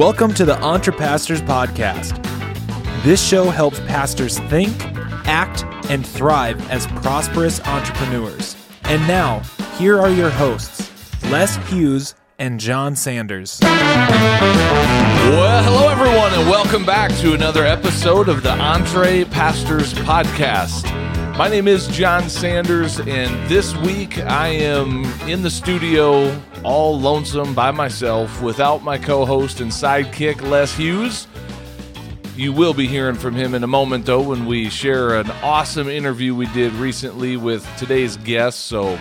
Welcome to the Entre Pastors Podcast. This show helps pastors think, act, and thrive as prosperous entrepreneurs. And now, here are your hosts, Les Hughes and John Sanders. Well, hello everyone, and welcome back to another episode of the Entre Pastors Podcast. My name is John Sanders, and this week I am in the studio all lonesome by myself without my co host and sidekick, Les Hughes. You will be hearing from him in a moment, though, when we share an awesome interview we did recently with today's guest. So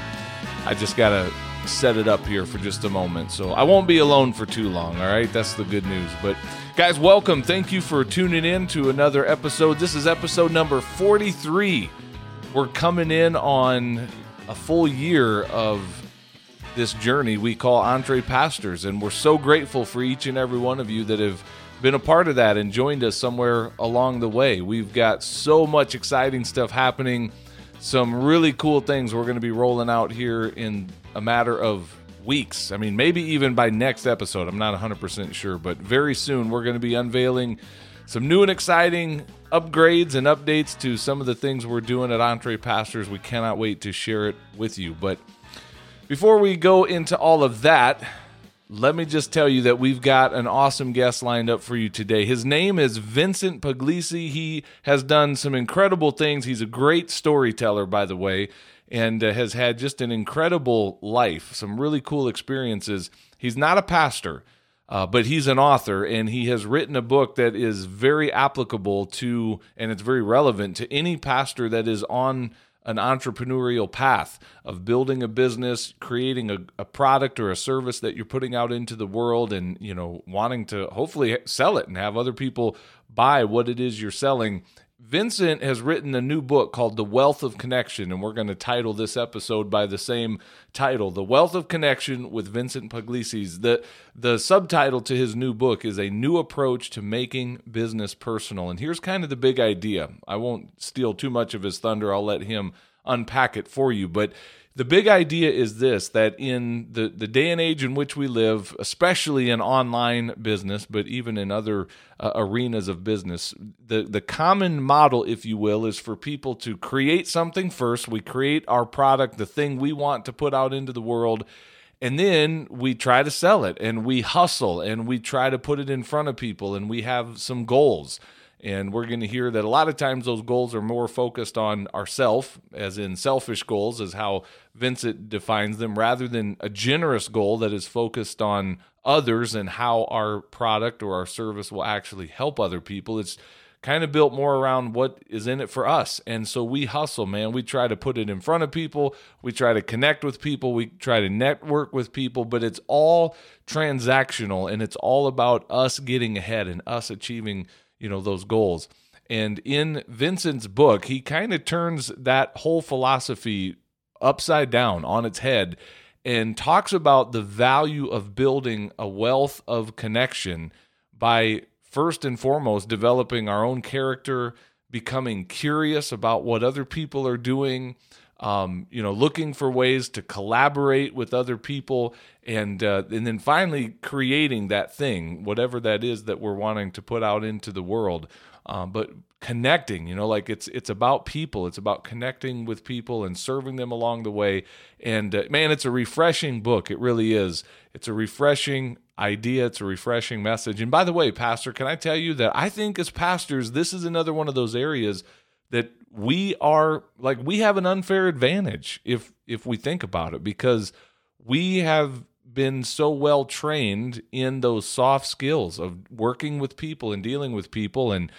I just got to set it up here for just a moment. So I won't be alone for too long, all right? That's the good news. But guys, welcome. Thank you for tuning in to another episode. This is episode number 43 we're coming in on a full year of this journey we call Entre Pastors, and we're so grateful for each and every one of you that have been a part of that and joined us somewhere along the way. We've got so much exciting stuff happening, some really cool things we're going to be rolling out here in a matter of weeks. I mean, maybe even by next episode. I'm not 100% sure, but very soon we're going to be unveiling some new and exciting upgrades and updates to some of the things we're doing at Entre Pastors. We cannot wait to share it with you. But before we go into all of that, let me just tell you that we've got an awesome guest lined up for you today. His name is Vincent Puglisi. He has done some incredible things. He's a great storyteller, by the way, and uh, has had just an incredible life, some really cool experiences. He's not a pastor. Uh, but he's an author and he has written a book that is very applicable to and it's very relevant to any pastor that is on an entrepreneurial path of building a business creating a, a product or a service that you're putting out into the world and you know wanting to hopefully sell it and have other people buy what it is you're selling Vincent has written a new book called The Wealth of Connection, and we're going to title this episode by the same title, The Wealth of Connection with Vincent Puglisi's. The, the subtitle to his new book is A New Approach to Making Business Personal. And here's kind of the big idea. I won't steal too much of his thunder, I'll let him unpack it for you. But the big idea is this that in the, the day and age in which we live, especially in online business, but even in other uh, arenas of business, the, the common model, if you will, is for people to create something first. We create our product, the thing we want to put out into the world. And then we try to sell it and we hustle and we try to put it in front of people and we have some goals. And we're going to hear that a lot of times those goals are more focused on ourself, as in selfish goals, is how Vincent defines them, rather than a generous goal that is focused on others and how our product or our service will actually help other people. It's kind of built more around what is in it for us. And so we hustle, man. We try to put it in front of people. We try to connect with people. We try to network with people, but it's all transactional and it's all about us getting ahead and us achieving you know those goals. And in vincent's book he kind of turns that whole philosophy upside down on its head and talks about the value of building a wealth of connection by first and foremost developing our own character becoming curious about what other people are doing um, you know, looking for ways to collaborate with other people, and uh, and then finally creating that thing, whatever that is that we're wanting to put out into the world. Um, but connecting, you know, like it's it's about people. It's about connecting with people and serving them along the way. And uh, man, it's a refreshing book. It really is. It's a refreshing idea. It's a refreshing message. And by the way, Pastor, can I tell you that I think as pastors, this is another one of those areas that we are like we have an unfair advantage if if we think about it because we have been so well trained in those soft skills of working with people and dealing with people and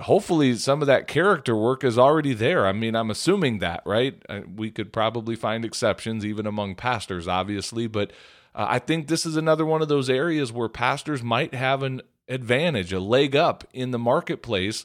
hopefully some of that character work is already there. I mean i'm assuming that right? Uh, we could probably find exceptions even among pastors obviously but uh, i think this is another one of those areas where pastors might have an advantage a leg up in the marketplace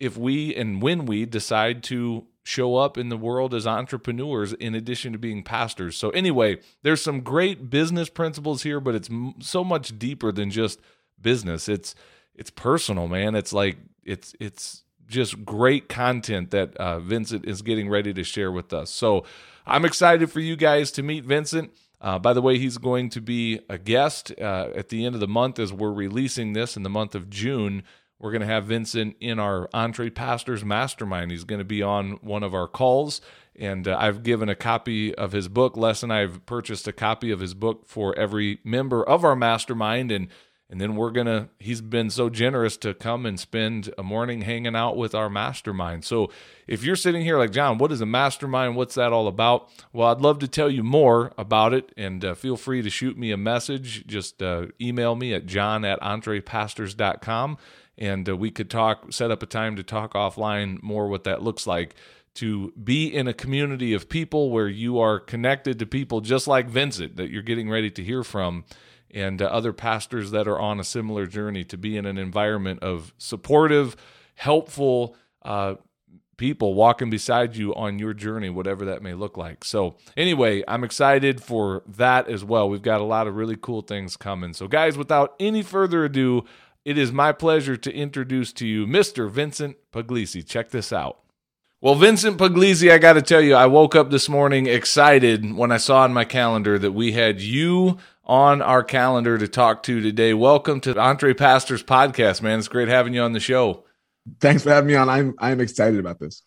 if we and when we decide to show up in the world as entrepreneurs in addition to being pastors. So anyway, there's some great business principles here, but it's so much deeper than just business. It's it's personal, man. It's like it's it's just great content that uh, Vincent is getting ready to share with us. So I'm excited for you guys to meet Vincent. Uh, by the way, he's going to be a guest uh, at the end of the month as we're releasing this in the month of June. We're going to have Vincent in our Entre Pastors Mastermind. He's going to be on one of our calls, and uh, I've given a copy of his book. Les and I have purchased a copy of his book for every member of our mastermind, and and then we're gonna. He's been so generous to come and spend a morning hanging out with our mastermind. So if you're sitting here like John, what is a mastermind? What's that all about? Well, I'd love to tell you more about it, and uh, feel free to shoot me a message. Just uh, email me at john at entrepastors.com and uh, we could talk, set up a time to talk offline more what that looks like to be in a community of people where you are connected to people just like Vincent that you're getting ready to hear from and uh, other pastors that are on a similar journey to be in an environment of supportive, helpful uh, people walking beside you on your journey, whatever that may look like. So, anyway, I'm excited for that as well. We've got a lot of really cool things coming. So, guys, without any further ado, it is my pleasure to introduce to you Mr. Vincent Puglisi. Check this out. Well, Vincent Puglisi, I got to tell you, I woke up this morning excited when I saw on my calendar that we had you on our calendar to talk to today. Welcome to the Entre Pastors Podcast, man. It's great having you on the show. Thanks for having me on. I'm I'm excited about this.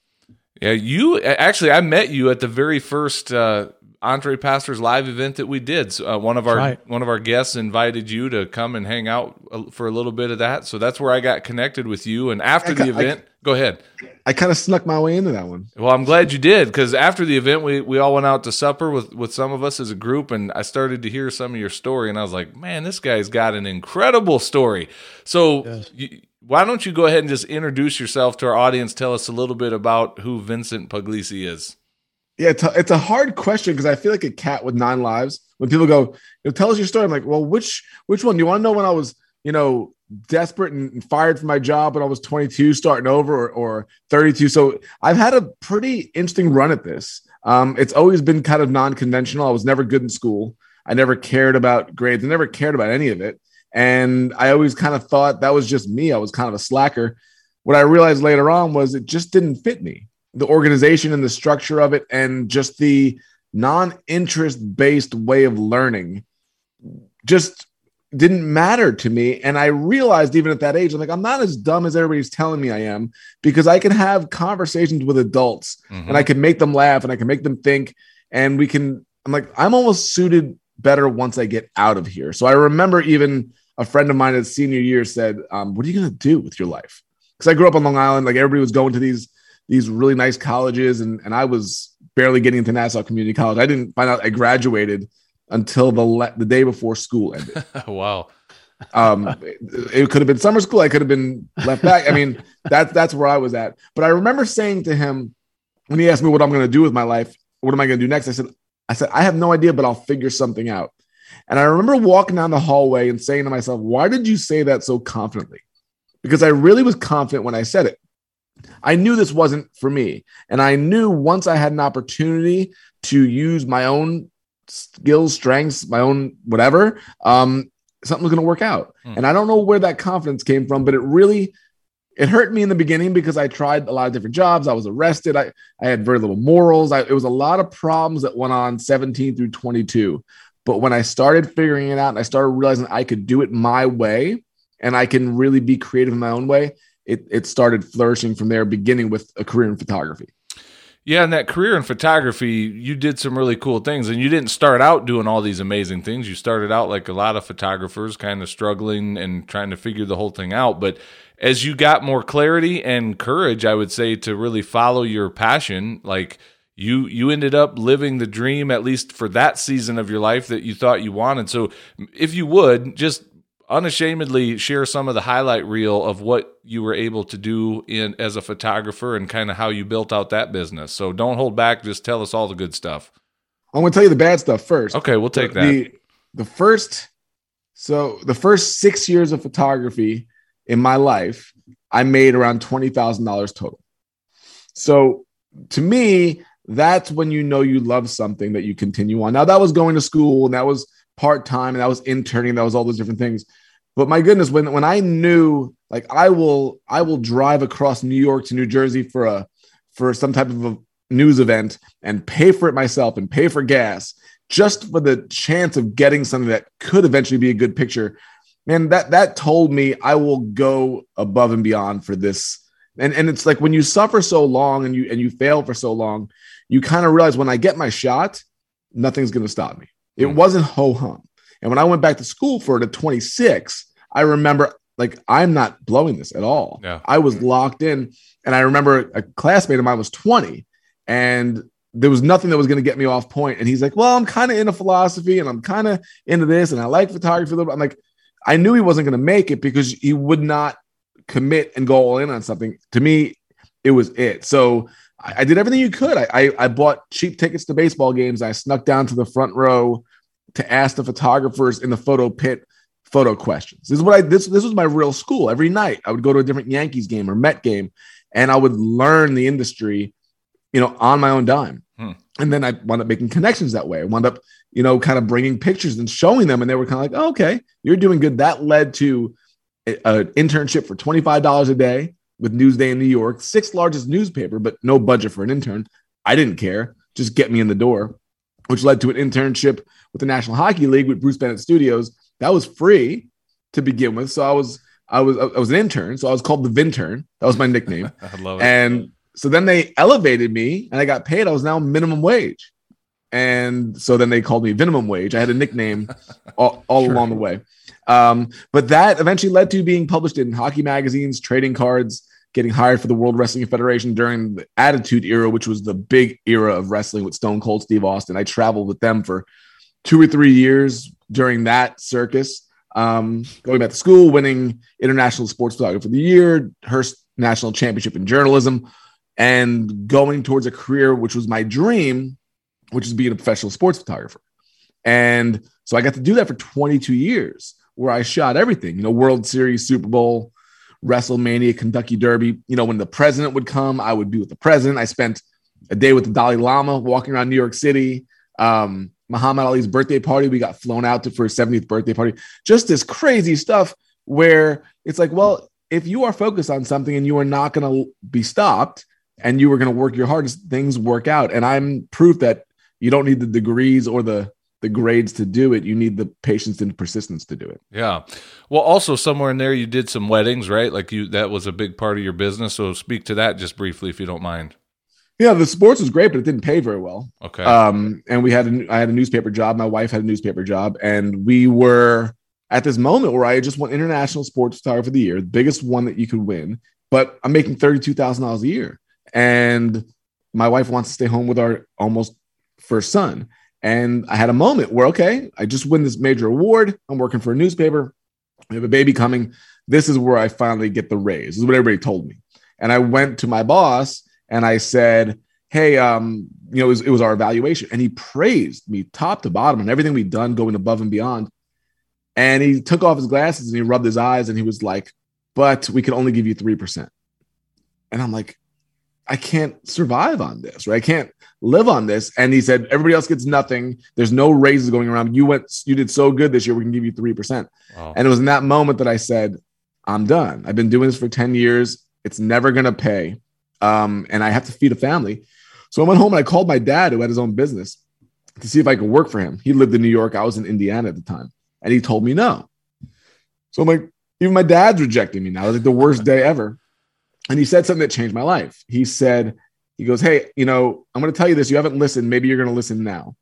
Yeah, you actually I met you at the very first uh, EntrePastors live event that we did. So, uh, one of our right. one of our guests invited you to come and hang out uh, for a little bit of that. So that's where I got connected with you. And after I, the event, I, go ahead. I kind of snuck my way into that one. Well, I'm glad you did because after the event, we we all went out to supper with with some of us as a group, and I started to hear some of your story, and I was like, man, this guy's got an incredible story. So. Yes. You, why don't you go ahead and just introduce yourself to our audience? Tell us a little bit about who Vincent Puglisi is. Yeah, it's a, it's a hard question because I feel like a cat with nine lives. When people go, tell us your story, I'm like, well, which which one? Do you want to know when I was, you know, desperate and, and fired from my job when I was 22, starting over, or, or 32? So I've had a pretty interesting run at this. Um, it's always been kind of non-conventional. I was never good in school. I never cared about grades. I never cared about any of it. And I always kind of thought that was just me. I was kind of a slacker. What I realized later on was it just didn't fit me the organization and the structure of it and just the non-interest based way of learning just didn't matter to me. And i realized even at that age i'm like i'm not as dumb as everybody's telling me i am because i can have conversations with adults mm-hmm. and i can make them laugh and i can make them think and we can i'm like i'm almost suited better once i get out of here. So i remember even a friend of mine at senior year said um, what are you going to do with your life? Because i grew up on long island like everybody was going to these these really nice colleges, and and I was barely getting into Nassau Community College. I didn't find out I graduated until the le- the day before school ended. wow. Um, it, it could have been summer school. I could have been left back. I mean, that's that's where I was at. But I remember saying to him when he asked me what I'm going to do with my life, what am I going to do next? I said, I said, I have no idea, but I'll figure something out. And I remember walking down the hallway and saying to myself, why did you say that so confidently? Because I really was confident when I said it. I knew this wasn't for me. And I knew once I had an opportunity to use my own skills, strengths, my own whatever, um, something was going to work out. Mm. And I don't know where that confidence came from, but it really it hurt me in the beginning because I tried a lot of different jobs. I was arrested. I, I had very little morals. I, it was a lot of problems that went on 17 through 22. But when I started figuring it out and I started realizing I could do it my way and I can really be creative in my own way, it it started flourishing from there, beginning with a career in photography. Yeah, and that career in photography, you did some really cool things. And you didn't start out doing all these amazing things. You started out like a lot of photographers, kind of struggling and trying to figure the whole thing out. But as you got more clarity and courage, I would say, to really follow your passion, like you you ended up living the dream at least for that season of your life that you thought you wanted. So if you would just unashamedly share some of the highlight reel of what you were able to do in as a photographer and kind of how you built out that business. So don't hold back. Just tell us all the good stuff. I'm going to tell you the bad stuff first. Okay, we'll take the, that. The, the first, so the first six years of photography in my life, I made around twenty thousand dollars total. So to me, that's when you know you love something that you continue on. Now that was going to school and that was part time and that was interning. That was all those different things. But my goodness, when when I knew like I will I will drive across New York to New Jersey for a for some type of a news event and pay for it myself and pay for gas just for the chance of getting something that could eventually be a good picture. Man, that that told me I will go above and beyond for this. And and it's like when you suffer so long and you and you fail for so long, you kind of realize when I get my shot, nothing's going to stop me. It mm. wasn't ho hum. And when I went back to school for the 26, I remember like I'm not blowing this at all. Yeah. I was mm-hmm. locked in. And I remember a classmate of mine was 20 and there was nothing that was going to get me off point. And he's like, Well, I'm kind of into philosophy and I'm kind of into this and I like photography a little bit. I'm like, I knew he wasn't going to make it because he would not commit and go all in on something. To me, it was it. So I, I did everything you could. I, I, I bought cheap tickets to baseball games. I snuck down to the front row to ask the photographers in the photo pit photo questions. This is what I this this was my real school. Every night I would go to a different Yankees game or Met game, and I would learn the industry, you know, on my own dime. Hmm. And then I wound up making connections that way. I wound up, you know, kind of bringing pictures and showing them, and they were kind of like, oh, "Okay, you're doing good." That led to an internship for twenty five dollars a day with Newsday in New York, sixth largest newspaper, but no budget for an intern. I didn't care; just get me in the door, which led to an internship with the National Hockey League with Bruce Bennett Studios. That was free to begin with, so I was I was I was an intern, so I was called the Vintern. That was my nickname. I love it. And so then they elevated me, and I got paid. I was now minimum wage, and so then they called me minimum wage. I had a nickname all, all sure. along the way. Um, but that eventually led to being published in hockey magazines, trading cards, getting hired for the World Wrestling Federation during the Attitude Era, which was the big era of wrestling with Stone Cold Steve Austin. I traveled with them for two or three years during that circus. Um, going back to school, winning International Sports Photographer of the Year, Hearst National Championship in Journalism, and going towards a career which was my dream, which is being a professional sports photographer. And so I got to do that for 22 years, where I shot everything, you know, World Series, Super Bowl, WrestleMania, Kentucky Derby. You know, when the president would come, I would be with the president. I spent a day with the Dalai Lama walking around New York City. Um, Muhammad Ali's birthday party. We got flown out to for his 70th birthday party. Just this crazy stuff where it's like, well, if you are focused on something and you are not going to be stopped and you are going to work your hardest, things work out. And I'm proof that you don't need the degrees or the the grades to do it. You need the patience and persistence to do it. Yeah. Well, also somewhere in there you did some weddings, right? Like you that was a big part of your business. So speak to that just briefly if you don't mind. Yeah, the sports was great, but it didn't pay very well. Okay. Um, and we had a, I had a newspaper job. My wife had a newspaper job, and we were at this moment where I just won international sports photographer of the year, the biggest one that you could win. But I'm making thirty two thousand dollars a year, and my wife wants to stay home with our almost first son. And I had a moment where, okay, I just win this major award. I'm working for a newspaper. We have a baby coming. This is where I finally get the raise. This is what everybody told me. And I went to my boss and I said, Hey, um, you know, it was, it was our evaluation. And he praised me top to bottom and everything we'd done, going above and beyond. And he took off his glasses and he rubbed his eyes and he was like, But we can only give you 3%. And I'm like, I can't survive on this, right? I can't live on this. And he said, everybody else gets nothing. There's no raises going around. You went, you did so good this year. We can give you 3%. Wow. And it was in that moment that I said, I'm done. I've been doing this for 10 years. It's never going to pay um, and I have to feed a family. So I went home and I called my dad, who had his own business, to see if I could work for him. He lived in New York. I was in Indiana at the time, and he told me no. So I'm like, even my dad's rejecting me now. It's like the worst day ever. And he said something that changed my life. He said, he goes, Hey, you know, I'm going to tell you this. You haven't listened. Maybe you're going to listen now.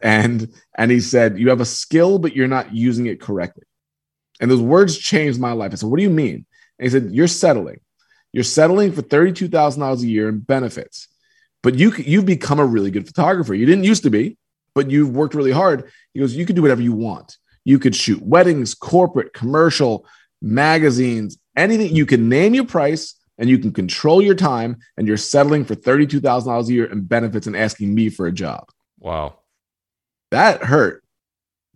And and he said, You have a skill, but you're not using it correctly. And those words changed my life. I said, What do you mean? And he said, You're settling. You're settling for $32,000 a year in benefits, but you, you've become a really good photographer. You didn't used to be, but you've worked really hard. He goes, You can do whatever you want. You could shoot weddings, corporate, commercial, magazines, anything. You can name your price and you can control your time, and you're settling for $32,000 a year in benefits and asking me for a job. Wow. That hurt.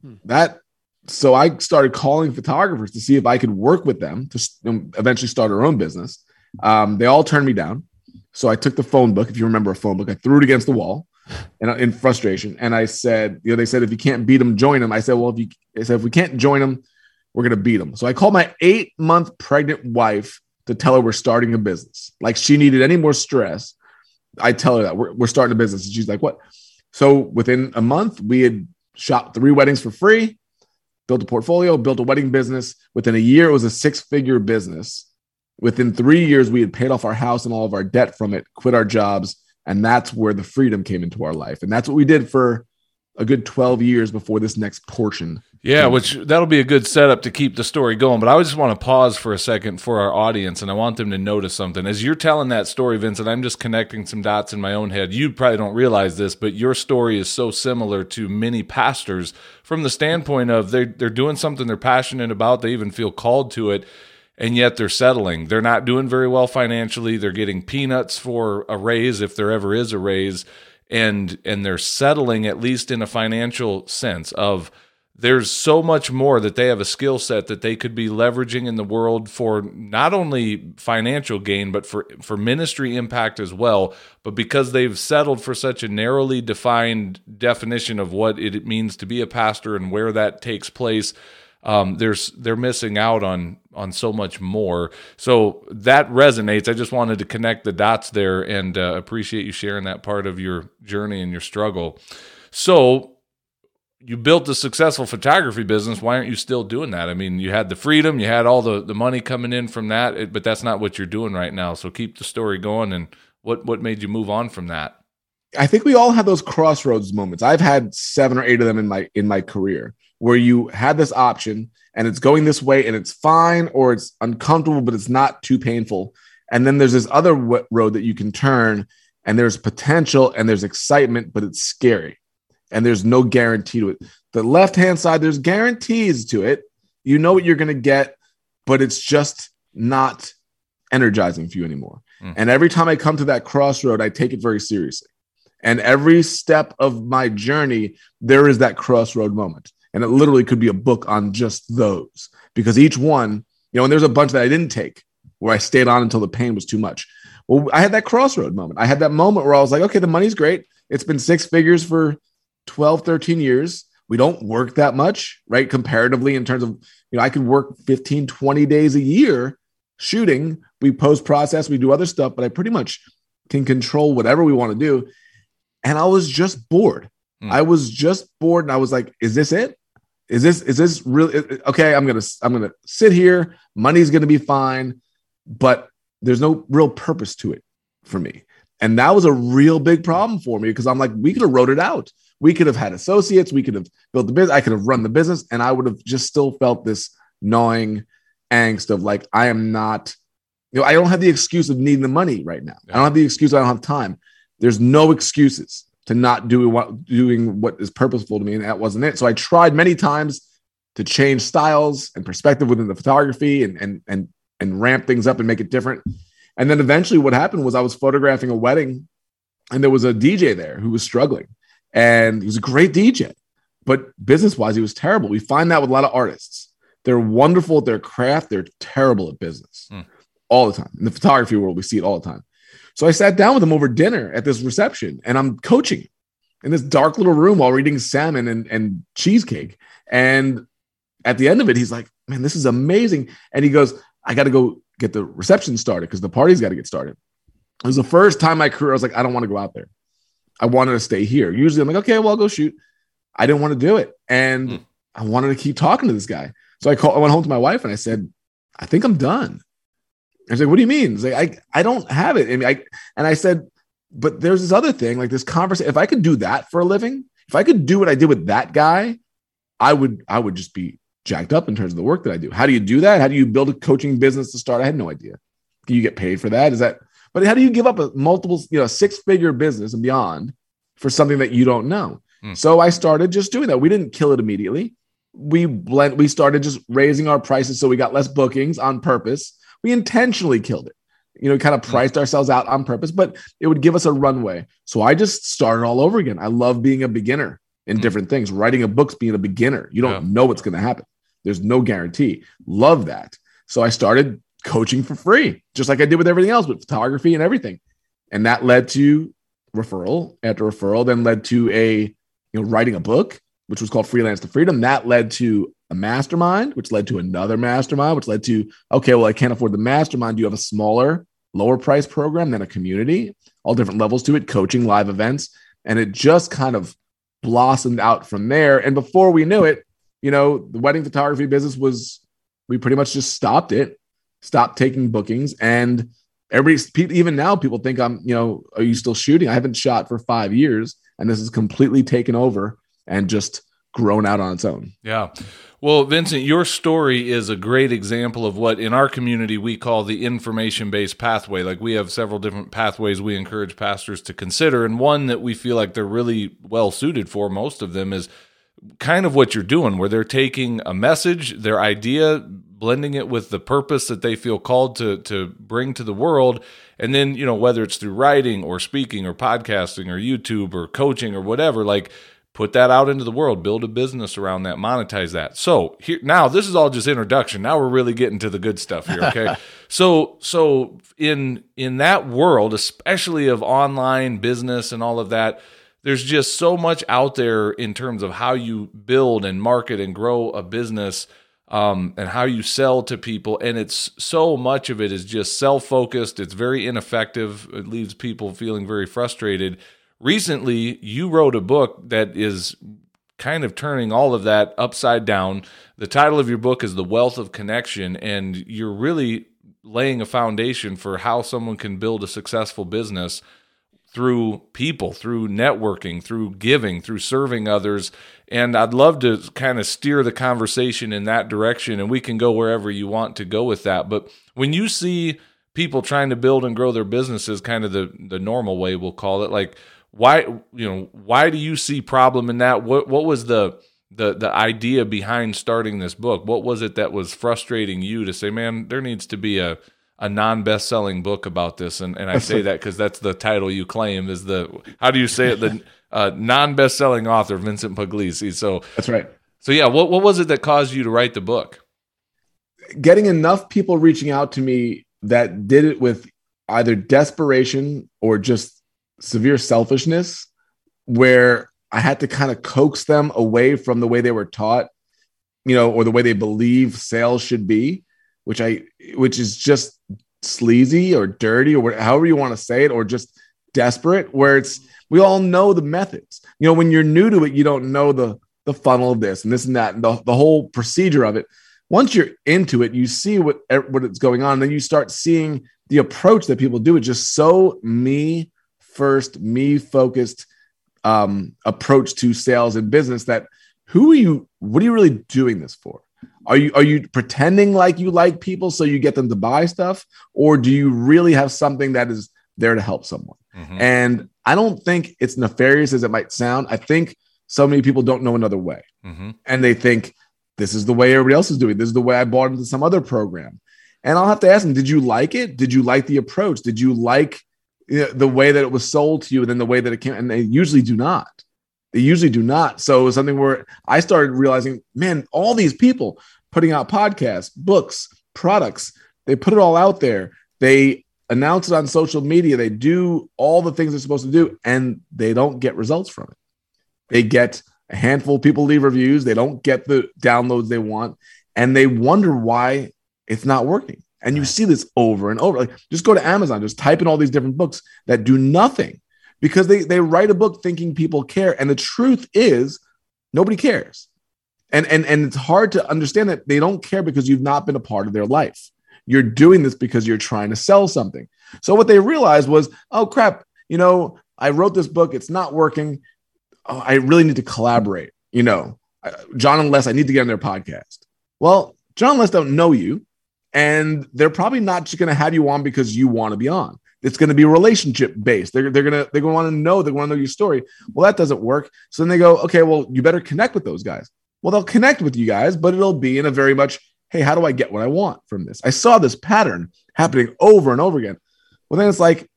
Hmm. That so I started calling photographers to see if I could work with them to eventually start our own business. Um, they all turned me down. So I took the phone book, if you remember a phone book, I threw it against the wall and in frustration. And I said, you know, they said, if you can't beat them, join them. I said, well, if you, I said, if we can't join them, we're going to beat them. So I called my eight month pregnant wife to tell her we're starting a business. Like she needed any more stress. I tell her that we're, we're starting a business. And she's like, what? So within a month, we had shot three weddings for free, built a portfolio, built a wedding business. Within a year, it was a six figure business. Within three years, we had paid off our house and all of our debt from it, quit our jobs. And that's where the freedom came into our life. And that's what we did for a good 12 years before this next portion. Yeah, which that'll be a good setup to keep the story going. But I just want to pause for a second for our audience and I want them to notice something. As you're telling that story, Vincent, I'm just connecting some dots in my own head. You probably don't realize this, but your story is so similar to many pastors from the standpoint of they're, they're doing something they're passionate about, they even feel called to it. And yet they're settling. They're not doing very well financially. They're getting peanuts for a raise if there ever is a raise and and they're settling at least in a financial sense of there's so much more that they have a skill set that they could be leveraging in the world for not only financial gain but for for ministry impact as well but because they've settled for such a narrowly defined definition of what it means to be a pastor and where that takes place um, there's they're missing out on on so much more. So that resonates. I just wanted to connect the dots there and uh, appreciate you sharing that part of your journey and your struggle. So you built a successful photography business. Why aren't you still doing that? I mean, you had the freedom, you had all the, the money coming in from that, but that's not what you're doing right now. So keep the story going. And what, what made you move on from that? I think we all have those crossroads moments. I've had seven or eight of them in my in my career where you had this option and it's going this way and it's fine or it's uncomfortable, but it's not too painful. And then there's this other road that you can turn and there's potential and there's excitement, but it's scary and there's no guarantee to it. The left hand side, there's guarantees to it. You know what you're going to get, but it's just not energizing for you anymore. Mm. And every time I come to that crossroad, I take it very seriously. And every step of my journey, there is that crossroad moment. And it literally could be a book on just those because each one, you know, and there's a bunch that I didn't take where I stayed on until the pain was too much. Well, I had that crossroad moment. I had that moment where I was like, okay, the money's great. It's been six figures for 12, 13 years. We don't work that much, right? Comparatively, in terms of, you know, I could work 15, 20 days a year shooting. We post process, we do other stuff, but I pretty much can control whatever we want to do. And I was just bored. Mm. I was just bored and I was like, is this it? Is this is this really okay? I'm gonna I'm gonna sit here. Money's gonna be fine, but there's no real purpose to it for me. And that was a real big problem for me because I'm like, we could have wrote it out. We could have had associates. We could have built the business. I could have run the business, and I would have just still felt this gnawing angst of like, I am not, you know, I don't have the excuse of needing the money right now. Yeah. I don't have the excuse. I don't have time. There's no excuses to not do what doing what is purposeful to me, and that wasn't it. So I tried many times to change styles and perspective within the photography and and and and ramp things up and make it different. And then eventually, what happened was I was photographing a wedding, and there was a DJ there who was struggling, and he was a great DJ, but business wise, he was terrible. We find that with a lot of artists. They're wonderful at their craft, they're terrible at business mm. all the time. In the photography world, we see it all the time. So I sat down with him over dinner at this reception and I'm coaching in this dark little room while reading salmon and, and cheesecake. And at the end of it, he's like, man, this is amazing. And he goes, I got to go get the reception started because the party's got to get started. It was the first time in my career I was like, I don't want to go out there. I wanted to stay here. Usually I'm like, okay, well, I'll go shoot. I didn't want to do it. And mm. I wanted to keep talking to this guy. So I called, I went home to my wife and I said, I think I'm done. I was like, what do you mean? He's like, I, I don't have it. I mean, I, and I said, but there's this other thing, like this conversation. If I could do that for a living, if I could do what I did with that guy, I would, I would just be jacked up in terms of the work that I do. How do you do that? How do you build a coaching business to start? I had no idea. Do you get paid for that? Is that, but how do you give up a multiple, you know, six figure business and beyond for something that you don't know? Mm. So I started just doing that. We didn't kill it immediately. We blend, we started just raising our prices so we got less bookings on purpose we intentionally killed it. You know, kind of priced mm. ourselves out on purpose, but it would give us a runway. So I just started all over again. I love being a beginner in mm. different things. Writing a book's being a beginner. You don't yeah. know what's going to happen. There's no guarantee. Love that. So I started coaching for free, just like I did with everything else, with photography and everything. And that led to referral after referral, then led to a, you know, writing a book, which was called Freelance to Freedom. That led to a mastermind, which led to another mastermind, which led to, okay, well, I can't afford the mastermind. Do you have a smaller, lower price program than a community? All different levels to it, coaching, live events. And it just kind of blossomed out from there. And before we knew it, you know, the wedding photography business was, we pretty much just stopped it, stopped taking bookings. And everybody, even now, people think I'm, you know, are you still shooting? I haven't shot for five years. And this is completely taken over and just grown out on its own. Yeah. Well, Vincent, your story is a great example of what in our community we call the information based pathway. Like we have several different pathways we encourage pastors to consider. And one that we feel like they're really well suited for, most of them, is kind of what you're doing, where they're taking a message, their idea, blending it with the purpose that they feel called to, to bring to the world. And then, you know, whether it's through writing or speaking or podcasting or YouTube or coaching or whatever, like put that out into the world build a business around that monetize that. So here now this is all just introduction. Now we're really getting to the good stuff here okay? So so in in that world especially of online business and all of that there's just so much out there in terms of how you build and market and grow a business um, and how you sell to people. And it's so much of it is just self-focused. It's very ineffective. It leaves people feeling very frustrated. Recently you wrote a book that is kind of turning all of that upside down. The title of your book is The Wealth of Connection, and you're really laying a foundation for how someone can build a successful business through people, through networking, through giving, through serving others. And I'd love to kind of steer the conversation in that direction, and we can go wherever you want to go with that. But when you see people trying to build and grow their businesses, kind of the the normal way we'll call it, like why you know why do you see problem in that what what was the the the idea behind starting this book what was it that was frustrating you to say man there needs to be a a non-best-selling book about this and, and i say that because that's the title you claim is the how do you say it? The uh, non-best-selling author vincent puglisi so that's right. So yeah what, what was it that caused you to write the book? Getting enough people reaching out to me that did it with either desperation or just severe selfishness where I had to kind of coax them away from the way they were taught, you know, or the way they believe sales should be, which I, which is just sleazy or dirty or however you want to say it, or just desperate, where it's, we all know the methods. You know, when you're new to it, you don't know the, the funnel of this and this and that, and the, the whole procedure of it. Once you're into it, you see what, what it's going on. And then you start seeing the approach that people do. It's just so me first, me focused um, approach to sales and business that who are you, what are you really doing this for? Are you are you pretending like you like people so you get them to buy stuff, or do you really have something that is there to help someone? Mm-hmm. And I don't think it's nefarious as it might sound. I think so many people don't know another way, mm-hmm. and they think this is the way everybody else is doing. This is the way I bought into some other program. And I'll have to ask them, did you like it? Did you like the approach? Did you like the way that it was sold to you and then the way that it came and they usually do not they usually do not so it was something where i started realizing man all these people putting out podcasts books products. They put it all out there. They announce it on social media. They do all the things they're supposed to do and they don't get results from it. They get a handful of people leave reviews. They don't get the downloads they want and they wonder why it's not working. And you see this over and over. Like just go to Amazon, just type in all these different books that do nothing because they, they write a book thinking people care. And the truth is nobody cares. And, and, and it's hard to understand that they don't care because you've not been a part of their life. You're doing this because you're trying to sell something. So what they realized was, oh crap, you know, I wrote this book, it's not working. Oh, I really need to collaborate. You know, John and Les, I need to get on their podcast. Well, John and Les don't know you and they're probably not just going to have you on because you want to be on. It's going to be relationship based. They're, they're going to they're going to want to know they want to know your story. Well, that doesn't work. So then they go, okay, well, you better connect with those guys. Well, they'll connect with you guys, but it'll be in a very much, hey, how do I get what I want from this? I saw this pattern happening over and over again. Well, then it's like,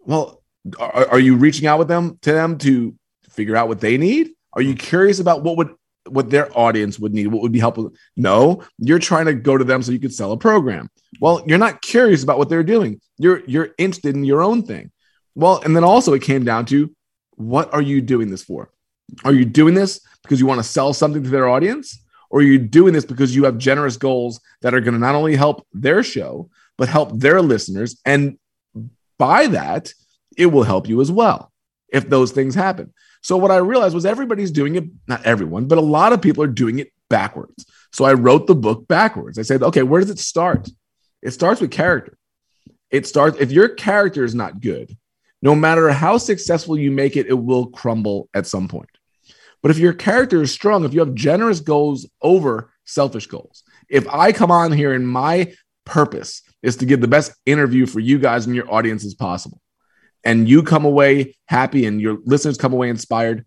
well, are, are you reaching out with them to them to figure out what they need? Are you curious about what would what their audience would need, what would be helpful. No, you're trying to go to them so you could sell a program. Well, you're not curious about what they're doing. You're you're interested in your own thing. Well, and then also it came down to what are you doing this for? Are you doing this because you want to sell something to their audience? Or you're doing this because you have generous goals that are going to not only help their show, but help their listeners? And by that, it will help you as well. if those things happen. So what I realized was everybody's doing it, not everyone, but a lot of people are doing it backwards. So I wrote the book backwards. I said, okay, where does it start? It starts with character. It starts if your character is not good, no matter how successful you make it, it will crumble at some point. But if your character is strong, if you have generous goals over selfish goals, if I come on here and my purpose is to give the best interview for you guys and your audience as possible, and you come away happy and your listeners come away inspired,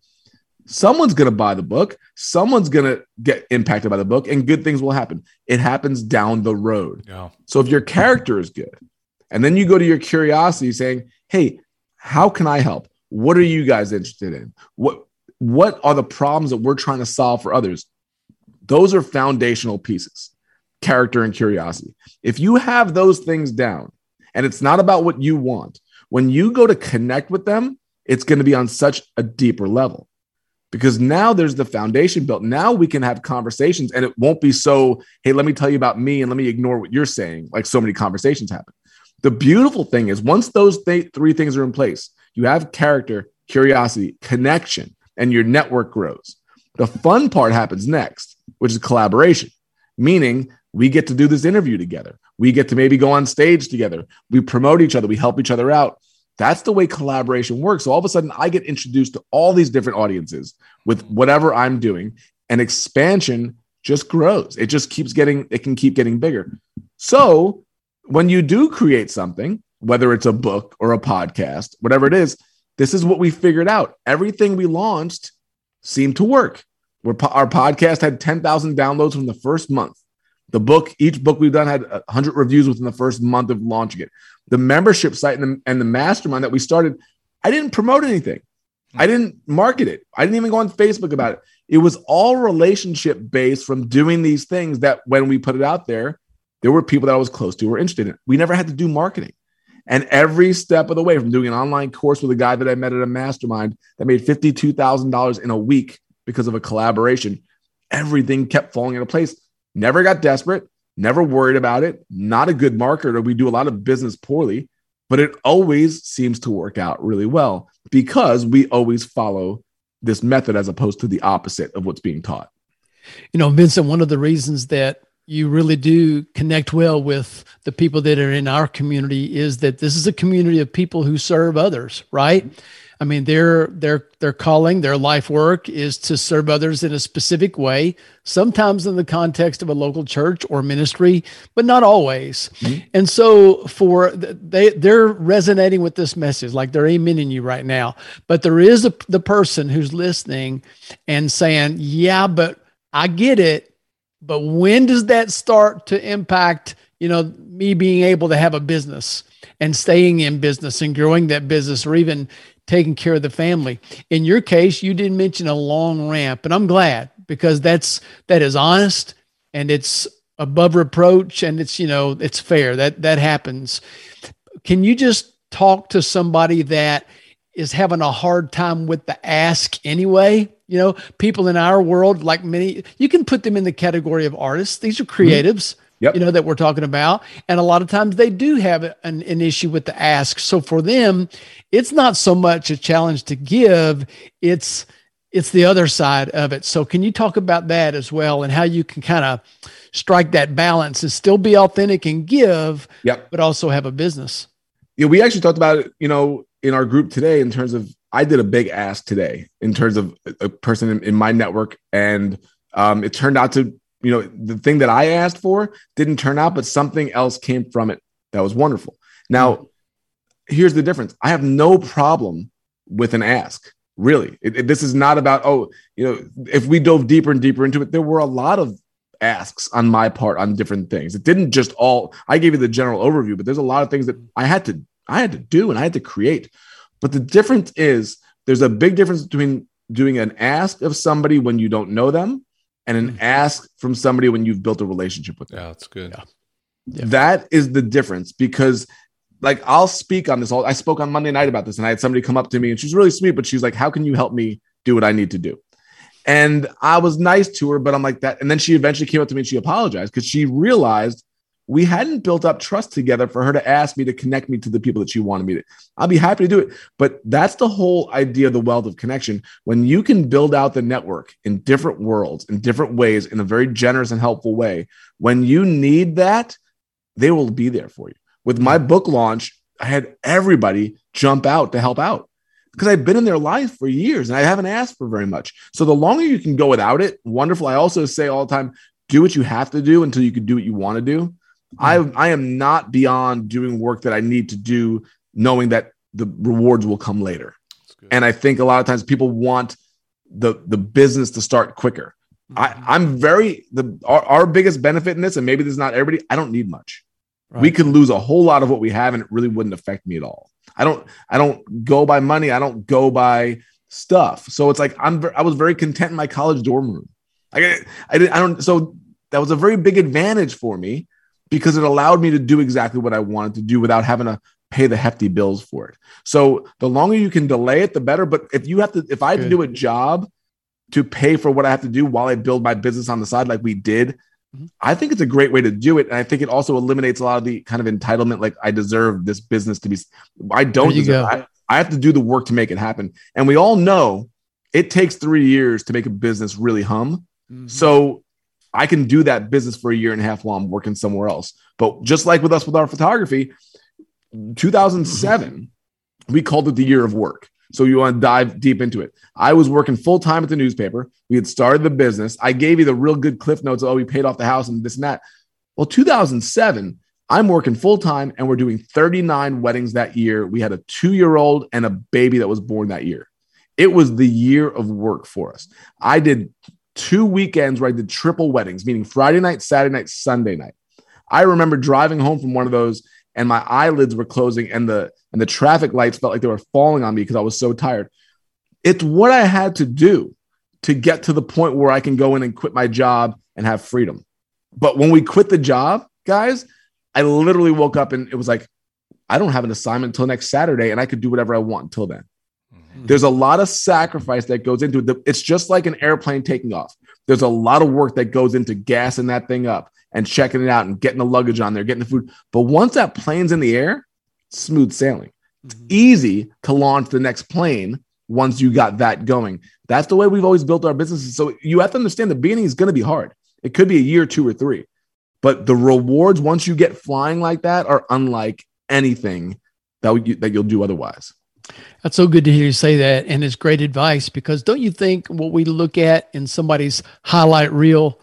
someone's going to buy the book, someone's going to get impacted by the book, and good things will happen. It happens down the road. Yeah. So if your character is good, and then you go to your curiosity saying, hey, how can I help? What are you guys interested in? What what are the problems that we're trying to solve for others? Those are foundational pieces. Character and curiosity. If you have those things down and it's not about what you want, when you go to connect with them, it's going to be on such a deeper level because now there's the foundation built. Now we can have conversations and it won't be so, hey, let me tell you about me and let me ignore what you're saying, like so many conversations happen. The beautiful thing is once those th- three things are in place, you have character, curiosity, connection, and your network grows. The fun part happens next, which is collaboration, meaning we get to do this interview together. We get to maybe go on stage together. We promote each other. We help each other out. That's the way collaboration works. So all of a sudden, I get introduced to all these different audiences with whatever I'm doing, and expansion just grows. It just keeps getting, it can keep getting bigger. So when you do create something, whether it's a book or a podcast, whatever it is, this is what we figured out. Everything we launched seemed to work. We're, our podcast had 10,000 downloads from the first month. The book, each book we've done had 100 reviews within the first month of launching it. The membership site and the, and the mastermind that we started, I didn't promote anything. Hmm. I didn't market it. I didn't even go on Facebook about it. It was all relationship based from doing these things that when we put it out there, there were people that I was close to who were interested in it. We never had to do marketing. And every step of the way, from doing an online course with a guy that I met at a mastermind that made $52,000 in a week because of a collaboration, everything kept falling into place. Never got desperate, never worried about it. Not a good marketer. We do a lot of business poorly, but it always seems to work out really well because we always follow this method as opposed to the opposite of what's being taught. You know, Vincent, one of the reasons that you really do connect well with the people that are in our community is that this is a community of people who serve others, right? I mean, their their their calling, their life work is to serve others in a specific way, sometimes in the context of a local church or ministry, but not always. Mm-hmm. And so for they they're resonating with this message, like they're amening you right now. But there is a, the person who's listening and saying, "Yeah, but I get it." But when does that start to impact you know me being able to have a business and staying in business and growing that business or even taking care of the family? In your case you didn't mention a long ramp and i'm glad because that's that is honest and it's above reproach and it's you know it's fair. That that happens. Can you just talk to somebody that is having a hard time with the ask anyway you know, people in our world, like many, you can put them in the category of artists. These are mm-hmm. creatives. Yep. you know that we're talking about and a lot of times they do have an, an, issue with the ask so for them it's not so much a challenge to give it's it's the other side of it so can you talk about that as well and how you can kind of strike that balance and still be authentic and give yep. but also have a business yeah we actually talked about it you know in our group today in terms of I did a big ask today in terms of a person in, in my network, and um, it turned out to you know the thing that I asked for didn't turn out, but something else came from it that was wonderful. Now, here's the difference: I have no problem with an ask. Really, it, it, this is not about oh, you know, if we dove deeper and deeper into it, there were a lot of asks on my part on different things. It didn't just all. I gave you the general overview, but there's a lot of things that I had to I had to do and I had to create. But the difference is there's a big difference between doing an ask of somebody when you don't know them and an mm-hmm. ask from somebody when you've built a relationship with them. Yeah, that's good. Yeah. Yeah. That is the difference because like I'll speak on this all I spoke on Monday night about this and I had somebody come up to me and she's really sweet but she's like how can you help me do what I need to do? And I was nice to her but I'm like that and then she eventually came up to me and she apologized cuz she realized we hadn't built up trust together for her to ask me to connect me to the people that she wanted me to. I'll be happy to do it. But that's the whole idea of the wealth of connection. When you can build out the network in different worlds, in different ways, in a very generous and helpful way, when you need that, they will be there for you. With my book launch, I had everybody jump out to help out because I've been in their life for years and I haven't asked for very much. So the longer you can go without it, wonderful. I also say all the time, do what you have to do until you can do what you want to do. I I am not beyond doing work that I need to do, knowing that the rewards will come later. And I think a lot of times people want the the business to start quicker. Mm-hmm. I, I'm very the our, our biggest benefit in this, and maybe this is not everybody. I don't need much. Right. We could lose a whole lot of what we have, and it really wouldn't affect me at all. I don't I don't go by money. I don't go by stuff. So it's like I'm I was very content in my college dorm room. I I, didn't, I don't so that was a very big advantage for me because it allowed me to do exactly what I wanted to do without having to pay the hefty bills for it. So the longer you can delay it, the better. But if you have to, if I have to do a job to pay for what I have to do while I build my business on the side, like we did, Mhm. I think it's a great way to do it. And I think it also eliminates a lot of the kind of entitlement, like I deserve this business to be. I don't. Deserve-. I, I have to do the work to make it happen. And we all know it takes three years to make a business really hum. Mhm. So I can do that business for a year and a half while I'm working somewhere else. But just like with us with our photography, 2007, we called it the year of work. So you want to dive deep into it. I was working full time at the newspaper. We had started the business. I gave you the real good cliff notes. Oh, we paid off the house and this and that. Well, 2007, I'm working full time and we're doing 39 weddings that year. We had a two year old and a baby that was born that year. It was the year of work for us. I did two weekends where I did triple weddings, meaning Friday night, Saturday night, Sunday night. I remember driving home from one of those and my eyelids were closing and the and the traffic lights felt like they were falling on me because I was so tired. It's what I had to do to get to the point where I can go in and quit my job and have freedom. But when we quit the job, guys, I literally woke up and it was like, I don't have an assignment until next Saturday and I could do whatever I want until then. There's a lot of sacrifice that goes into it. It's just like an airplane taking off. There's a lot of work that goes into gassing that thing up and checking it out and getting the luggage on there, getting the food. But once that plane's in the air, smooth sailing. It's easy to launch the next plane once you got that going. That's the way we've always built our businesses. So you have to understand the beginning is going to be hard. It could be a year, two, or three. But the rewards once you get flying like that are unlike anything that, you, that you'll do otherwise. That's so good to hear you say that. And it's great advice because don't you think what we look at in somebody's highlight reel,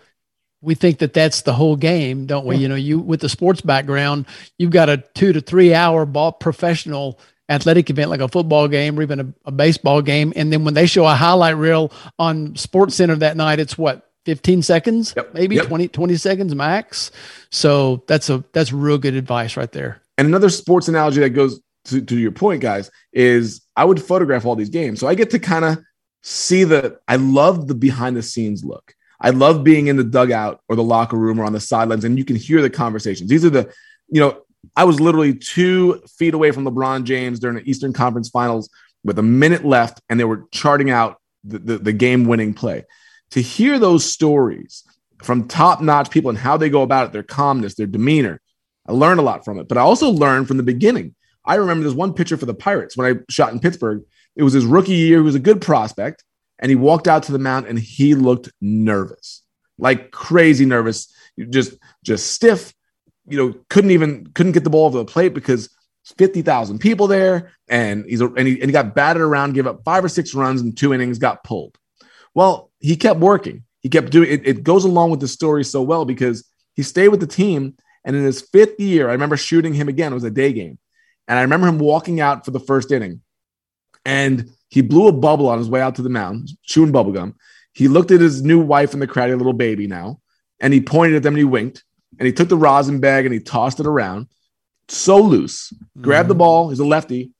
we think that that's the whole game, don't we? You know, you with the sports background, you've got a two to three hour ball professional athletic event like a football game or even a, a baseball game. And then when they show a highlight reel on Sports Center that night, it's what? 15 seconds, Yep. maybe Yep. 20, 20 seconds max. So that's a, that's real good advice right there. And another sports analogy that goes to, to your point, guys, is I would photograph all these games. So I get to kind of see the, I love the behind the scenes look. I love being in the dugout or the locker room or on the sidelines and you can hear the conversations. These are the, you know, I was literally two feet away from LeBron James during the Eastern Conference Finals with a minute left and they were charting out the, the, the game winning play. To hear those stories from top notch people and how they go about it, their calmness, their demeanor, I learned a lot from it, but I also learned from the beginning. I remember there's one pitcher for the Pirates when I shot in Pittsburgh. It was his rookie year. He was a good prospect, and he walked out to the mound and he looked nervous, like crazy nervous, just just stiff. You know, couldn't even couldn't get the ball over the plate because fifty thousand people there, and he's and he and he got batted around, gave up five or six runs in two innings, got pulled. Well, he kept working. He kept doing it. It goes along with the story so well because he stayed with the team. And in his fifth year, I remember shooting him again. It was a day game. And I remember him walking out for the first inning. And he blew a bubble on his way out to the mound, chewing bubblegum. He looked at his new wife in the crowd, a little baby now, and he pointed at them and he winked. And he took the rosin bag and he tossed it around so loose, grabbed the ball. He's a lefty,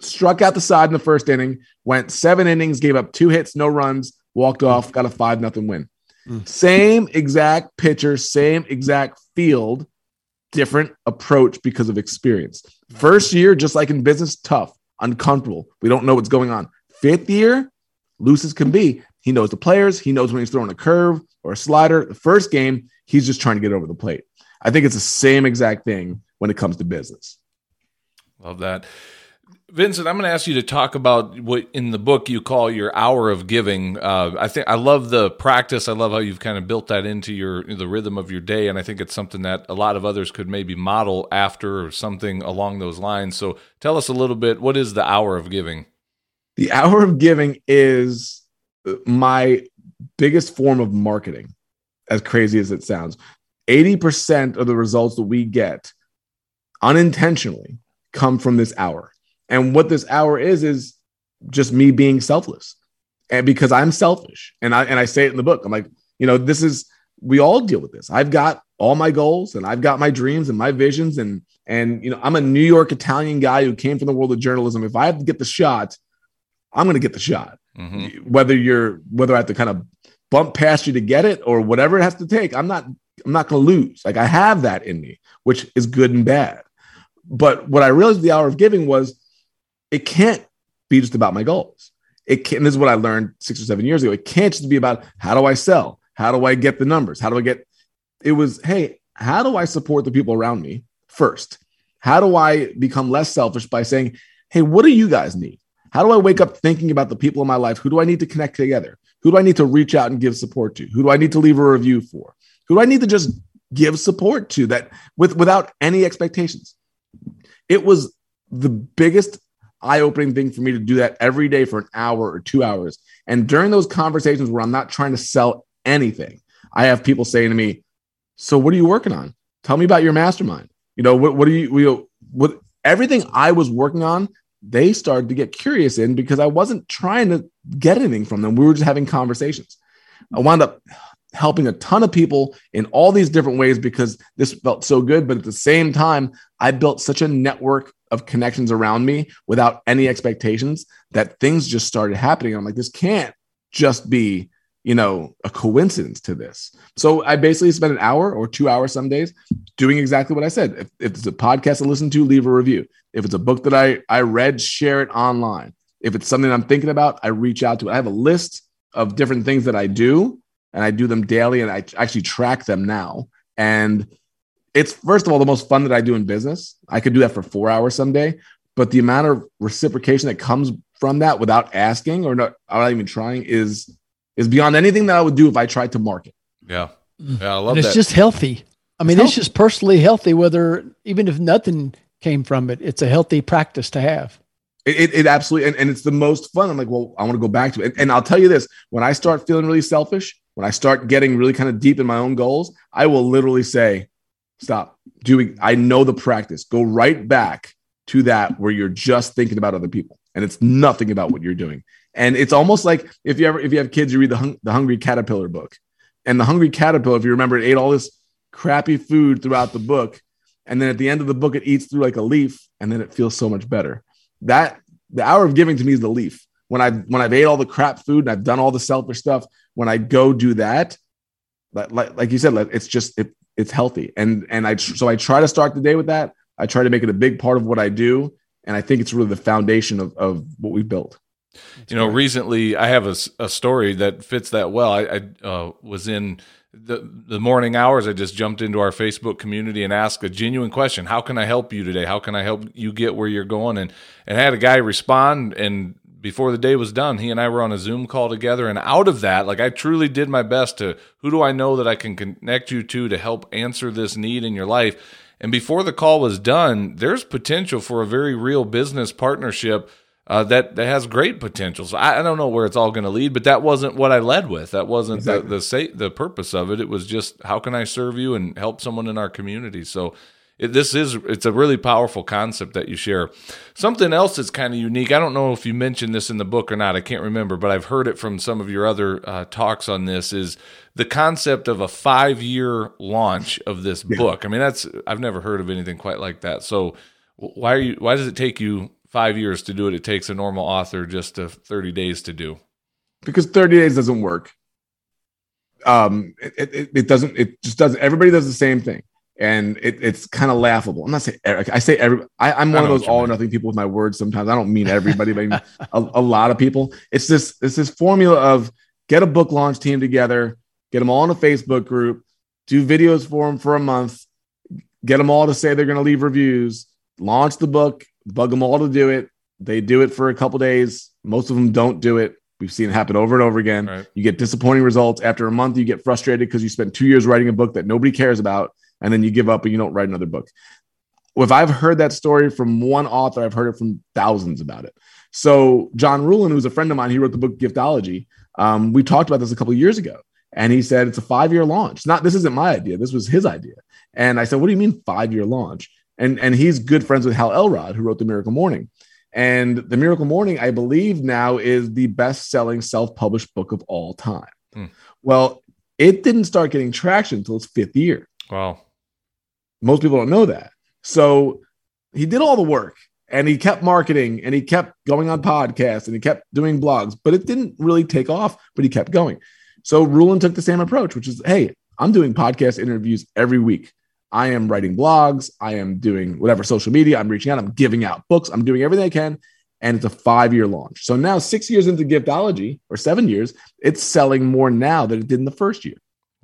struck out the side in the first inning, went seven innings, gave up two hits, no runs, walked off, got a five nothing win. Mm. Same exact pitcher, same exact field, different approach because of experience. First year, just like in business, tough, uncomfortable. We don't know what's going on. Fifth year, loose as can be. He knows the players. He knows when he's throwing a curve or a slider. The first game, he's just trying to get over the plate. I think it's the same exact thing when it comes to business. Love that. Vincent, I'm going to ask you to talk about what in the book you call your hour of giving. Uh, I think I love the practice. I love how you've kind of built that into your the rhythm of your day, and I think it's something that a lot of others could maybe model after or something along those lines. So, tell us a little bit. What is the hour of giving? The hour of giving is my biggest form of marketing. As crazy as it sounds, eighty percent of the results that we get unintentionally come from this hour and what this hour is is just me being selfless. And because I'm selfish. And I and I say it in the book. I'm like, you know, this is we all deal with this. I've got all my goals and I've got my dreams and my visions and and you know, I'm a New York Italian guy who came from the world of journalism. If I have to get the shot, I'm going to get the shot. Mm-hmm. Whether you're whether I have to kind of bump past you to get it or whatever it has to take, I'm not I'm not going to lose. Like I have that in me, which is good and bad. But what I realized the hour of giving was it can't be just about my goals. It can this is what I learned six or seven years ago. It can't just be about how do I sell? How do I get the numbers? How do I get it was, hey, how do I support the people around me first? How do I become less selfish by saying, hey, what do you guys need? How do I wake up thinking about the people in my life? Who do I need to connect together? Who do I need to reach out and give support to? Who do I need to leave a review for? Who do I need to just give support to that with without any expectations? It was the biggest eye opening thing for me to do that every day for an hour or two hours. And during those conversations where I'm not trying to sell anything, I have people saying to me, So what are you working on? Tell me about your mastermind. You know, what, what are you, you what everything I was working on, they started to get curious in because I wasn't trying to get anything from them. We were just having conversations. I wound up helping a ton of people in all these different ways because this felt so good. But at the same time, I built such a network of connections around me without any expectations that things just started happening. I'm like, this can't just be, you know, a coincidence to this. So I basically spent an hour or two hours some days doing exactly what I said. If, if it's a podcast to listen to, leave a review. If it's a book that I, I read, share it online. If it's something I'm thinking about, I reach out to it. I have a list of different things that I do and I do them daily and I actually track them now. And it's first of all the most fun that I do in business. I could do that for four hours someday, but the amount of reciprocation that comes from that without asking or not, not even trying is is beyond anything that I would do if I tried to market. Yeah, mm. yeah, I love and it's that. just healthy. I mean, it's, it's just personally healthy. Whether even if nothing came from it, it's a healthy practice to have. It, it, it absolutely, and, and it's the most fun. I'm like, well, I want to go back to it. And, and I'll tell you this: when I start feeling really selfish, when I start getting really kind of deep in my own goals, I will literally say, Stop doing. I know the practice. Go right back to that where you're just thinking about other people and it's nothing about what you're doing. And it's almost like if you ever if you have kids, you read the hung, the Hungry Caterpillar book, and the Hungry Caterpillar, if you remember, it ate all this crappy food throughout the book, and then at the end of the book, it eats through like a leaf, and then it feels so much better. That the hour of giving to me is the leaf. When I when I've ate all the crap food and I've done all the selfish stuff, when I go do that, like, like you said, it's just it, it's healthy. And and I so I try to start the day with that. I try to make it a big part of what I do, and I think it's really the foundation of of what we've built. you know, recently I have a, a story that fits that well. I, I uh, was in the the morning hours. I just jumped into our Facebook community and asked a genuine question: How can I help you today? How can I help you get where you're going? And and I had a guy respond, and before the day was done, he and I were on a Zoom call together. And out of that, like I truly did my best to who do I know that I can connect you to to help answer this need in your life. And before the call was done, there's potential for a very real business partnership uh, that that has great potential. So I, I don't know where it's all going to lead, but that wasn't what I led with. That wasn't exactly. the the, say, the purpose of it. It was just how can I serve you and help someone in our community. So it, this is it's a really powerful concept that you share. Something else that's kind of unique. I don't know if you mentioned this in the book or not. I can't remember, but I've heard it from some of your other uh, talks on this. Is the concept of a five year launch of this yeah. book? I mean, that's I've never heard of anything quite like that. So why are you? Why does it take you five years to do it? It takes a normal author just a thirty days to do. Because thirty days doesn't work. Um, it, it, it doesn't. It just doesn't. Everybody does the same thing and it, it's kind of laughable. I'm not saying I say every. I, am one of those all or nothing people with my words. Sometimes I don't mean everybody, but I mean a, a, lot of people. It's this it's this formula of get a book launch team together, get them all in a Facebook group, do videos for them for a month, get them all to say they're going to leave reviews, launch the book, bug them all to do it. They do it for a couple days. Most of them don't do it. We've seen it happen over and over again. Right. You get disappointing results. After a month, you get frustrated because you spent two years writing a book that nobody cares about, and then you give up and you don't write another book. If I've heard that story from one author, I've heard it from thousands about it. So John Ruhlin, who's a friend of mine, he wrote the book Giftology. Um, we talked about this a couple of years ago, and he said it's a five-year launch. Not this isn't my idea. This was his idea. And I said, "What do you mean five-year launch?" And and he's good friends with Hal Elrod, who wrote The Miracle Morning. And The Miracle Morning, I believe now is the best-selling self-published book of all time. Hmm. Well, it didn't start getting traction until its fifth year. Wow. Most people don't know that. So he did all the work and he kept marketing and he kept going on podcasts and he kept doing blogs, but it didn't really take off, but he kept going. So Ruhlin took the same approach, which is, hey, I'm doing podcast interviews every week. I am writing blogs. I am doing whatever social media. I'm reaching out. I'm giving out books. I'm doing everything I can. And it's a five year launch. So now, six years into Giftology, or seven years, it's selling more now than it did in the first year.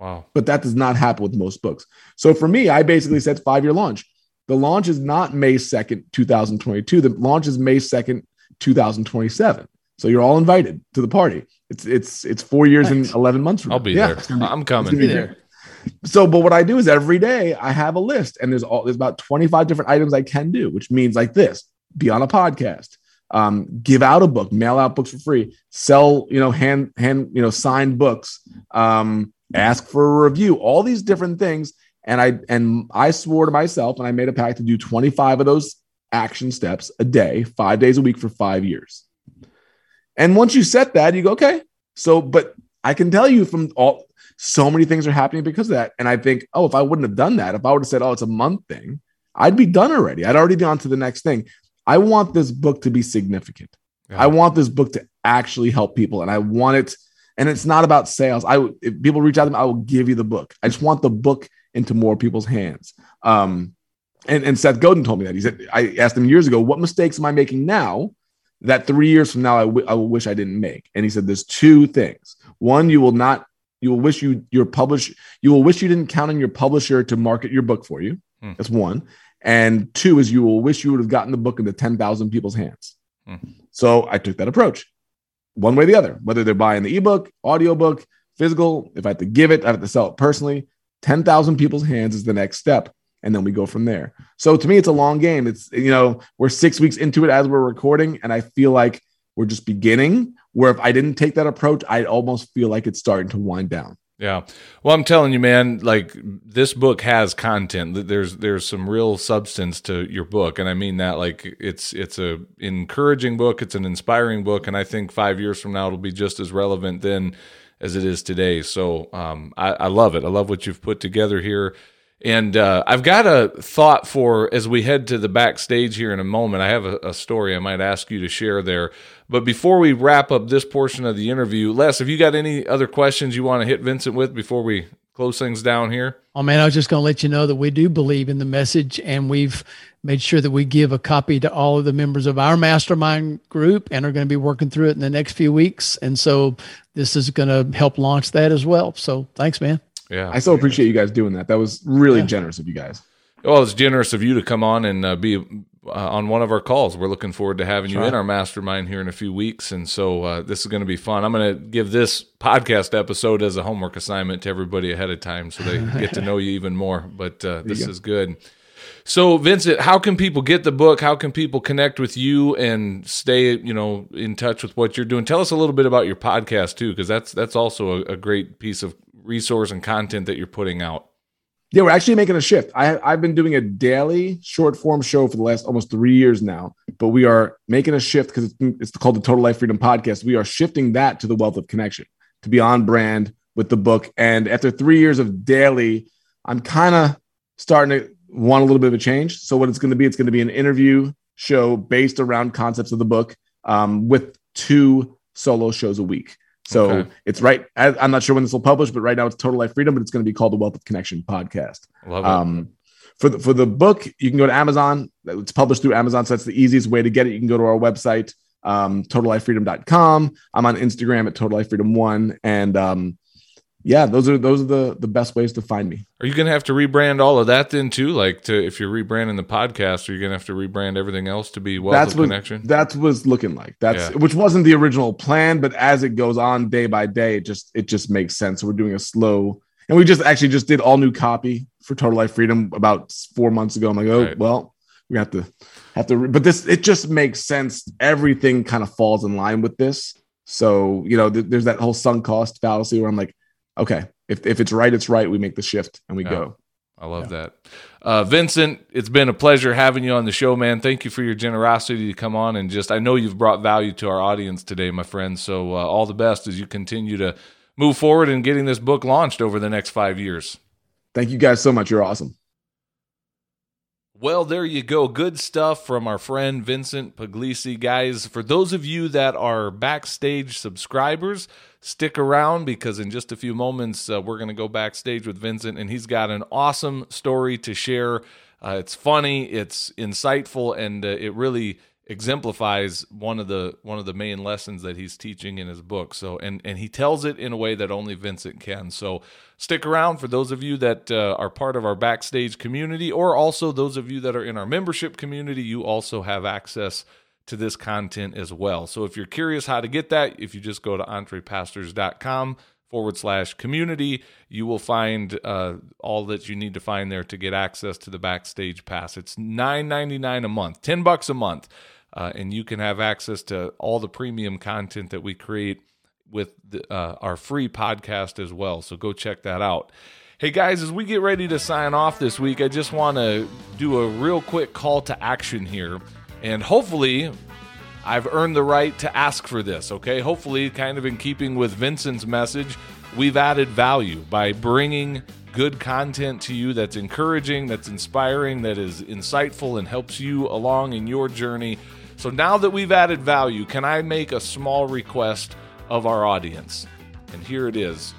Wow. But that does not happen with most books. So for me, I basically said five year launch. The launch is not May 2nd, 2022. The launch is May 2nd, 2027. So you're all invited to the party. It's it's it's four years Nice. and 11 months from I'll now. be Yeah, there. it's be- I'm coming. be Be great. So, but what I do is every day I have a list, and there's all there's about 25 different items I can do, which means like this: be on a podcast, um, give out a book, mail out books for free, sell you know hand hand you know signed books, um, ask for a review, all these different things. And I and I swore to myself, and I made a pact to do 25 of those action steps a day, five days a week for five years. And once you set that, you go okay. So, but I can tell you from all so many things are happening because of that. And I think, oh, if I wouldn't have done that, if I would have said, oh, it's a month thing, I'd be done already. I'd already be on to the next thing. I want this book to be significant. Yeah. I want this book to actually help people, and I want it. And it's not about sales. I would- if people reach out to me, I will give you the book. I just want the book into more people's hands. Um, and, and Seth Godin told me that. He said, I asked him years ago, what mistakes am I making now that three years from now I I will wish I didn't make? And he said, there's two things. One, you will not, you will wish you your publish, you will wish you didn't count on your publisher to market your book for you. Hmm. That's one. And two is you will wish you would have gotten the book into 10,000 people's hands. Hmm. So I took that approach one way or the other, whether they're buying the ebook, audiobook, physical, if I have to give it, I have to sell it personally. 10,000 people's hands is the next step. And then we go from there. So to me, it's a long game. It's, you know, we're six weeks into it as we're recording. And I feel like we're just beginning. Where if I didn't take that approach, I'd almost feel like it's starting to wind down. Yeah. Well, I'm telling you, man, like this book has content. There's there's some real substance to your book, and I mean that like it's it's a encouraging book, it's an inspiring book, and I think five years from now it'll be just as relevant then as it is today. So um, I, I love it. I love what you've put together here. And uh, I've got a thought for as we head to the backstage here in a moment. I have a, a story I might ask you to share there. But before we wrap up this portion of the interview, Les, have you got any other questions you want to hit Vincent with before we close things down here? Oh man, I was just going to let you know that we do believe in the message, and we've made sure that we give a copy to all of the members of our mastermind group, and are going to be working through it in the next few weeks. And so this is going to help launch that as well. So thanks, man. Yeah. I so appreciate you guys doing that. That was really Yeah. generous of you guys. Well, it's generous of you to come on and uh, be uh, on one of our calls. We're looking forward to having you Sure. in our mastermind here in a few weeks, and so uh, this is going to be fun. I'm going to give this podcast episode as a homework assignment to everybody ahead of time, so they get to know you even more. But uh, this go. is good. So, Vincent, how can people get the book? How can people connect with you and stay, you know, in touch with what you're doing? Tell us a little bit about your podcast too, because that's that's also a, a great piece of resource and content that you're putting out. Yeah, we're actually making a shift. I, I've been doing a daily short form show for the last almost three years now, but we are making a shift because it's, it's called the Total Life Freedom Podcast. We are shifting that to the Wealth of Connection to be on brand with the book. And after three years of daily, I'm kind of starting to want a little bit of a change. So what it's going to be, it's going to be an interview show based around concepts of the book um, with two solo shows a week. So Okay. it's right. I, I'm not sure when this will publish, but right now it's Total Life Freedom, but it's going to be called the Wealth of Connection podcast. Love it. Um, for the for the book, you can go to Amazon. It's published through Amazon, so that's the easiest way to get it. You can go to our website, um, totallifefreedom.com. I'm on Instagram at Total Life Freedom One, and um, yeah, those are those are the the best ways to find me. Are you going to have to rebrand all of that then too? Like, to if you're rebranding the podcast, are you going to have to rebrand everything else to be Wealth that's what Connection? that's what's looking like. That's Yeah. which wasn't the original plan, but as it goes on day by day, it just it just makes sense. So we're doing a slow, and we just actually just did all new copy for Total Life Freedom about four months ago. I'm like, oh Right. well, we have to have to, re- but this it just makes sense. Everything kind of falls in line with this. So you know, th- there's that whole sunk cost fallacy where I'm like, okay, if if it's right, it's right. We make the shift and we Yeah. go. I love that. Uh, Vincent, it's been a pleasure having you on the show, man. Thank you for your generosity to come on and just, I know you've brought value to our audience today, my friend. So, uh, all the best as you continue to move forward in getting this book launched over the next five years. Thank you guys so much. You're awesome. Well, there you go. Good stuff from our friend Vincent Puglisi. Guys, for those of you that are backstage subscribers, stick around because in just a few moments, uh, we're going to go backstage with Vincent, and he's got an awesome story to share. Uh, it's funny, it's insightful, and uh, it really exemplifies one of the one of the main lessons that he's teaching in his book. So, and and he tells it in a way that only Vincent can. So, stick around for those of you that uh, are part of our backstage community, or also those of you that are in our membership community. You also have access to this content as well. So, if you're curious how to get that, if you just go to entrepastors.com forward slash community, you will find uh, all that you need to find there to get access to the backstage pass. It's nine ninety nine a month, ten bucks a month, uh, and you can have access to all the premium content that we create with the, uh, our free podcast as well. So go check that out. Hey guys, as we get ready to sign off this week, I just want to do a real quick call to action here, and hopefully I've earned the right to ask for this, okay? Hopefully, kind of in keeping with Vincent's message, we've added value by bringing good content to you that's encouraging, that's inspiring, that is insightful, and helps you along in your journey. So now that we've added value, can I make a small request of our audience? And here it is.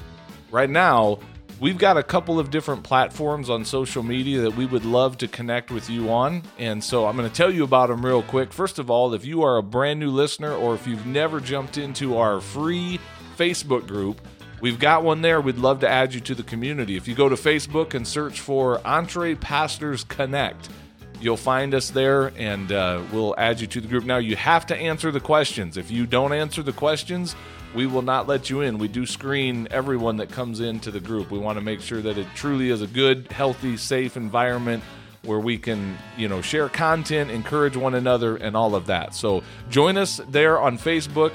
Right now, we've got a couple of different platforms on social media that we would love to connect with you on. And so I'm going to tell you about them real quick. First of all, if you are a brand new listener or if you've never jumped into our free Facebook group, we've got one there. We'd love to add you to the community. If you go to Facebook and search for Entre Pastors Connect, you'll find us there and uh, we'll add you to the group. Now, you have to answer the questions. If you don't answer the questions, we will not let you in. We do screen everyone that comes into the group. We want to make sure that it truly is a good, healthy, safe environment where we can, you know, share content, encourage one another, and all of that. So join us there on Facebook.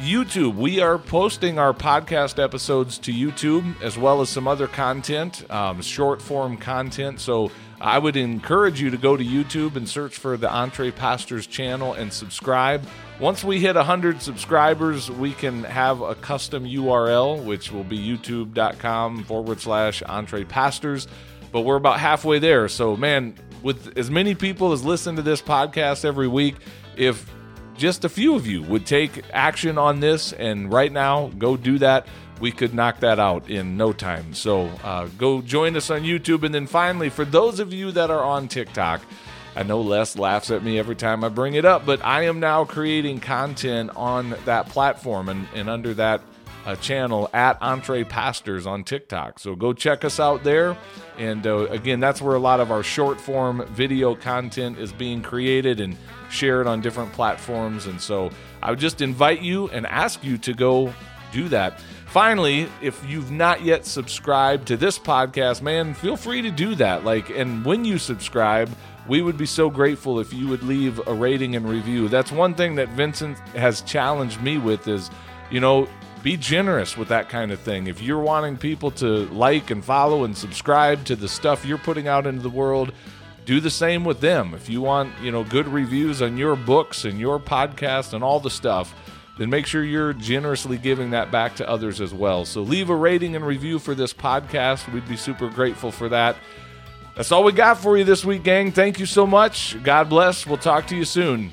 YouTube, we are posting our podcast episodes to YouTube as well as some other content, um, short form content. So I would encourage you to go to YouTube and search for the Entre Pastors channel and subscribe. Once we hit 100 subscribers, we can have a custom URL, which will be youtube.com forward slash Entre Pastors. But we're about halfway there. So, man, with as many people as listen to this podcast every week, if just a few of you would take action on this and right now go do that we could knock that out in no time so uh, go join us on youtube and then finally for those of you that are on tiktok i know les laughs at me every time i bring it up but i am now creating content on that platform and, and under that uh, channel at Entre Pastors on TikTok. So go check us out there. And uh, again, that's where a lot of our short form video content is being created and shared on different platforms. And so I would just invite you and ask you to go do that. Finally, if you've not yet subscribed to this podcast, man, feel free to do that. Like, and when you subscribe, we would be so grateful if you would leave a rating and review. That's one thing that Vincent has challenged me with is, you know, be generous with that kind of thing. If you're wanting people to like and follow and subscribe to the stuff you're putting out into the world, do the same with them. If you want, you know, good reviews on your books and your podcast and all the stuff, then make sure you're generously giving that back to others as well. So leave a rating and review for this podcast. We'd be super grateful for that. That's all we got for you this week, gang. Thank you so much. God bless. We'll talk to you soon.